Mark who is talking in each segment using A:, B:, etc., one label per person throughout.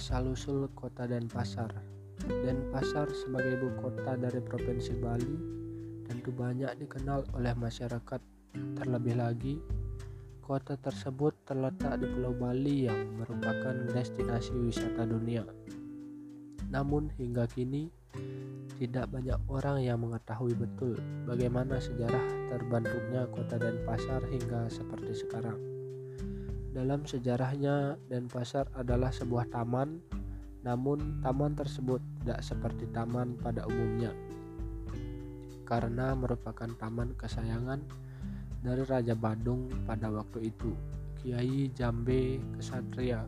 A: Asal-usul kota Denpasar Denpasar sebagai ibu kota dari Provinsi Bali tentu banyak dikenal oleh masyarakat. Terlebih lagi, kota tersebut terletak di Pulau Bali yang merupakan destinasi wisata dunia. Namun hingga kini, tidak banyak orang yang mengetahui betul bagaimana sejarah terbentuknya kota Denpasar hingga seperti sekarang. Dalam sejarahnya, Denpasar adalah sebuah taman, namun taman tersebut tidak seperti taman pada umumnya karena merupakan taman kesayangan dari Raja Badung pada waktu itu, Kiai Jambe Kesatria.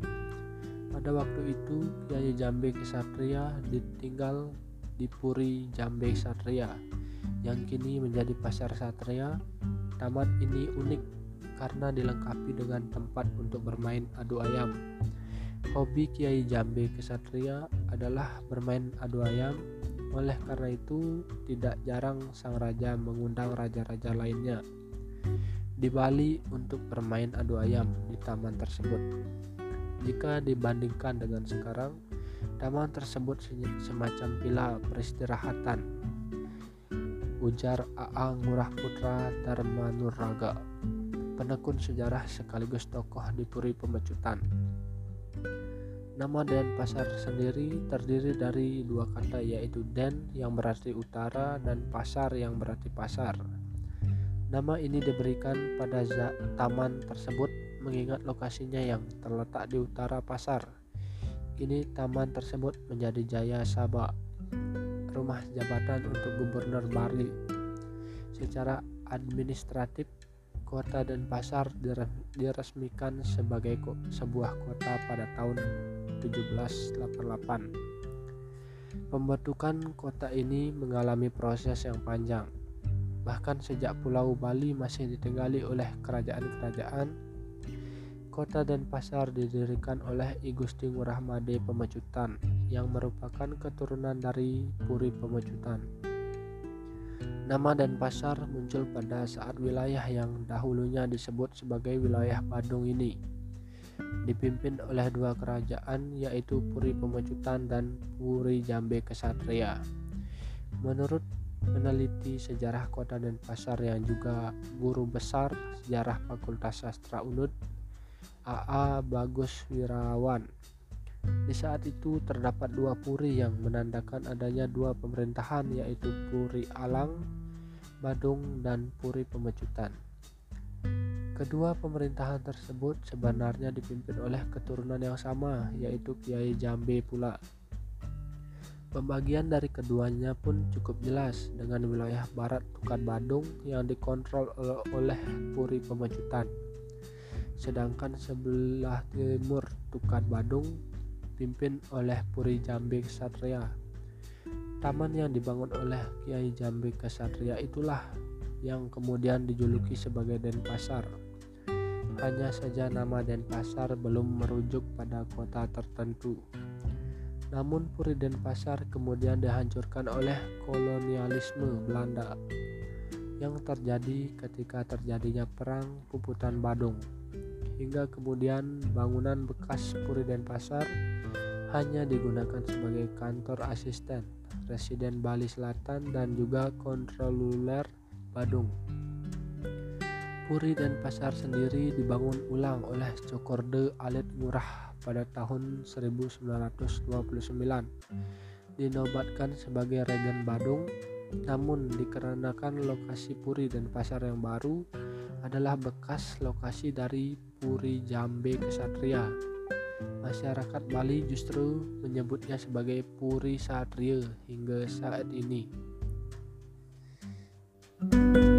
A: Pada waktu itu, Kiai Jambe Kesatria ditinggal di Puri Jambe Satria yang kini menjadi Pasar Satria. Taman ini unik karena dilengkapi dengan tempat untuk bermain adu ayam. Hobi Kiai Jambe Kesatria adalah bermain adu ayam oleh karena itu, tidak jarang sang raja mengundang raja-raja lainnya di Bali untuk bermain adu ayam di taman tersebut. Jika dibandingkan dengan sekarang, taman tersebut semacam pila peristirahatan. Ujar A.A. Ngurah Putra Dharma Nurraga, penekun sejarah sekaligus tokoh di Puri Pemecutan. Nama Denpasar sendiri terdiri dari dua kata yaitu Den yang berarti utara dan Pasar yang berarti pasar. Nama ini diberikan pada taman tersebut mengingat lokasinya yang terletak di utara pasar. Kini taman tersebut menjadi Jaya Sabha, rumah jabatan untuk Gubernur Bali. Secara administratif Kota Denpasar diresmikan sebagai sebuah kota pada tahun 1788. Pembentukan kota ini mengalami proses yang panjang. Bahkan sejak Pulau Bali masih ditinggali oleh kerajaan-kerajaan, kota Denpasar didirikan oleh I Gusti Ngurah Made Pemecutan yang merupakan keturunan dari Puri Pemecutan. Nama Denpasar muncul pada saat wilayah yang dahulunya disebut sebagai wilayah Badung ini dipimpin oleh dua kerajaan yaitu Puri Pemecutan dan Puri Jambe Kesatria. Menurut peneliti sejarah kota Denpasar yang juga guru besar sejarah Fakultas Sastra UNUD AA Bagus Wirawan di saat itu terdapat dua puri yang menandakan adanya dua pemerintahan yaitu Puri Alang, Badung, dan Puri Pemecutan. Kedua pemerintahan tersebut sebenarnya dipimpin oleh keturunan yang sama yaitu Kiai Jambe pula. Pembagian dari keduanya pun cukup jelas dengan wilayah barat Tukan Badung yang dikontrol oleh Puri Pemecutan. Sedangkan sebelah timur Tukan Badung dipimpin oleh Puri Jambi Kesatria. Taman yang dibangun oleh Kiai Jambi Kesatria itulah yang kemudian dijuluki sebagai Denpasar. Hanya saja nama Denpasar belum merujuk pada kota tertentu. Namun Puri Denpasar kemudian dihancurkan oleh kolonialisme Belanda yang terjadi ketika terjadinya perang Puputan Badung hingga kemudian bangunan bekas Puri Denpasar hanya digunakan sebagai kantor asisten, residen Bali Selatan dan juga kontroluler Badung. Puri dan pasar sendiri dibangun ulang oleh Cokorde Alit Murah pada tahun 1929. Dinobatkan sebagai regen Badung, namun dikarenakan lokasi Puri dan pasar yang baru adalah bekas lokasi dari Puri Jambe Kesatria Masyarakat Bali justru menyebutnya sebagai Puri Satria hingga saat ini. thank you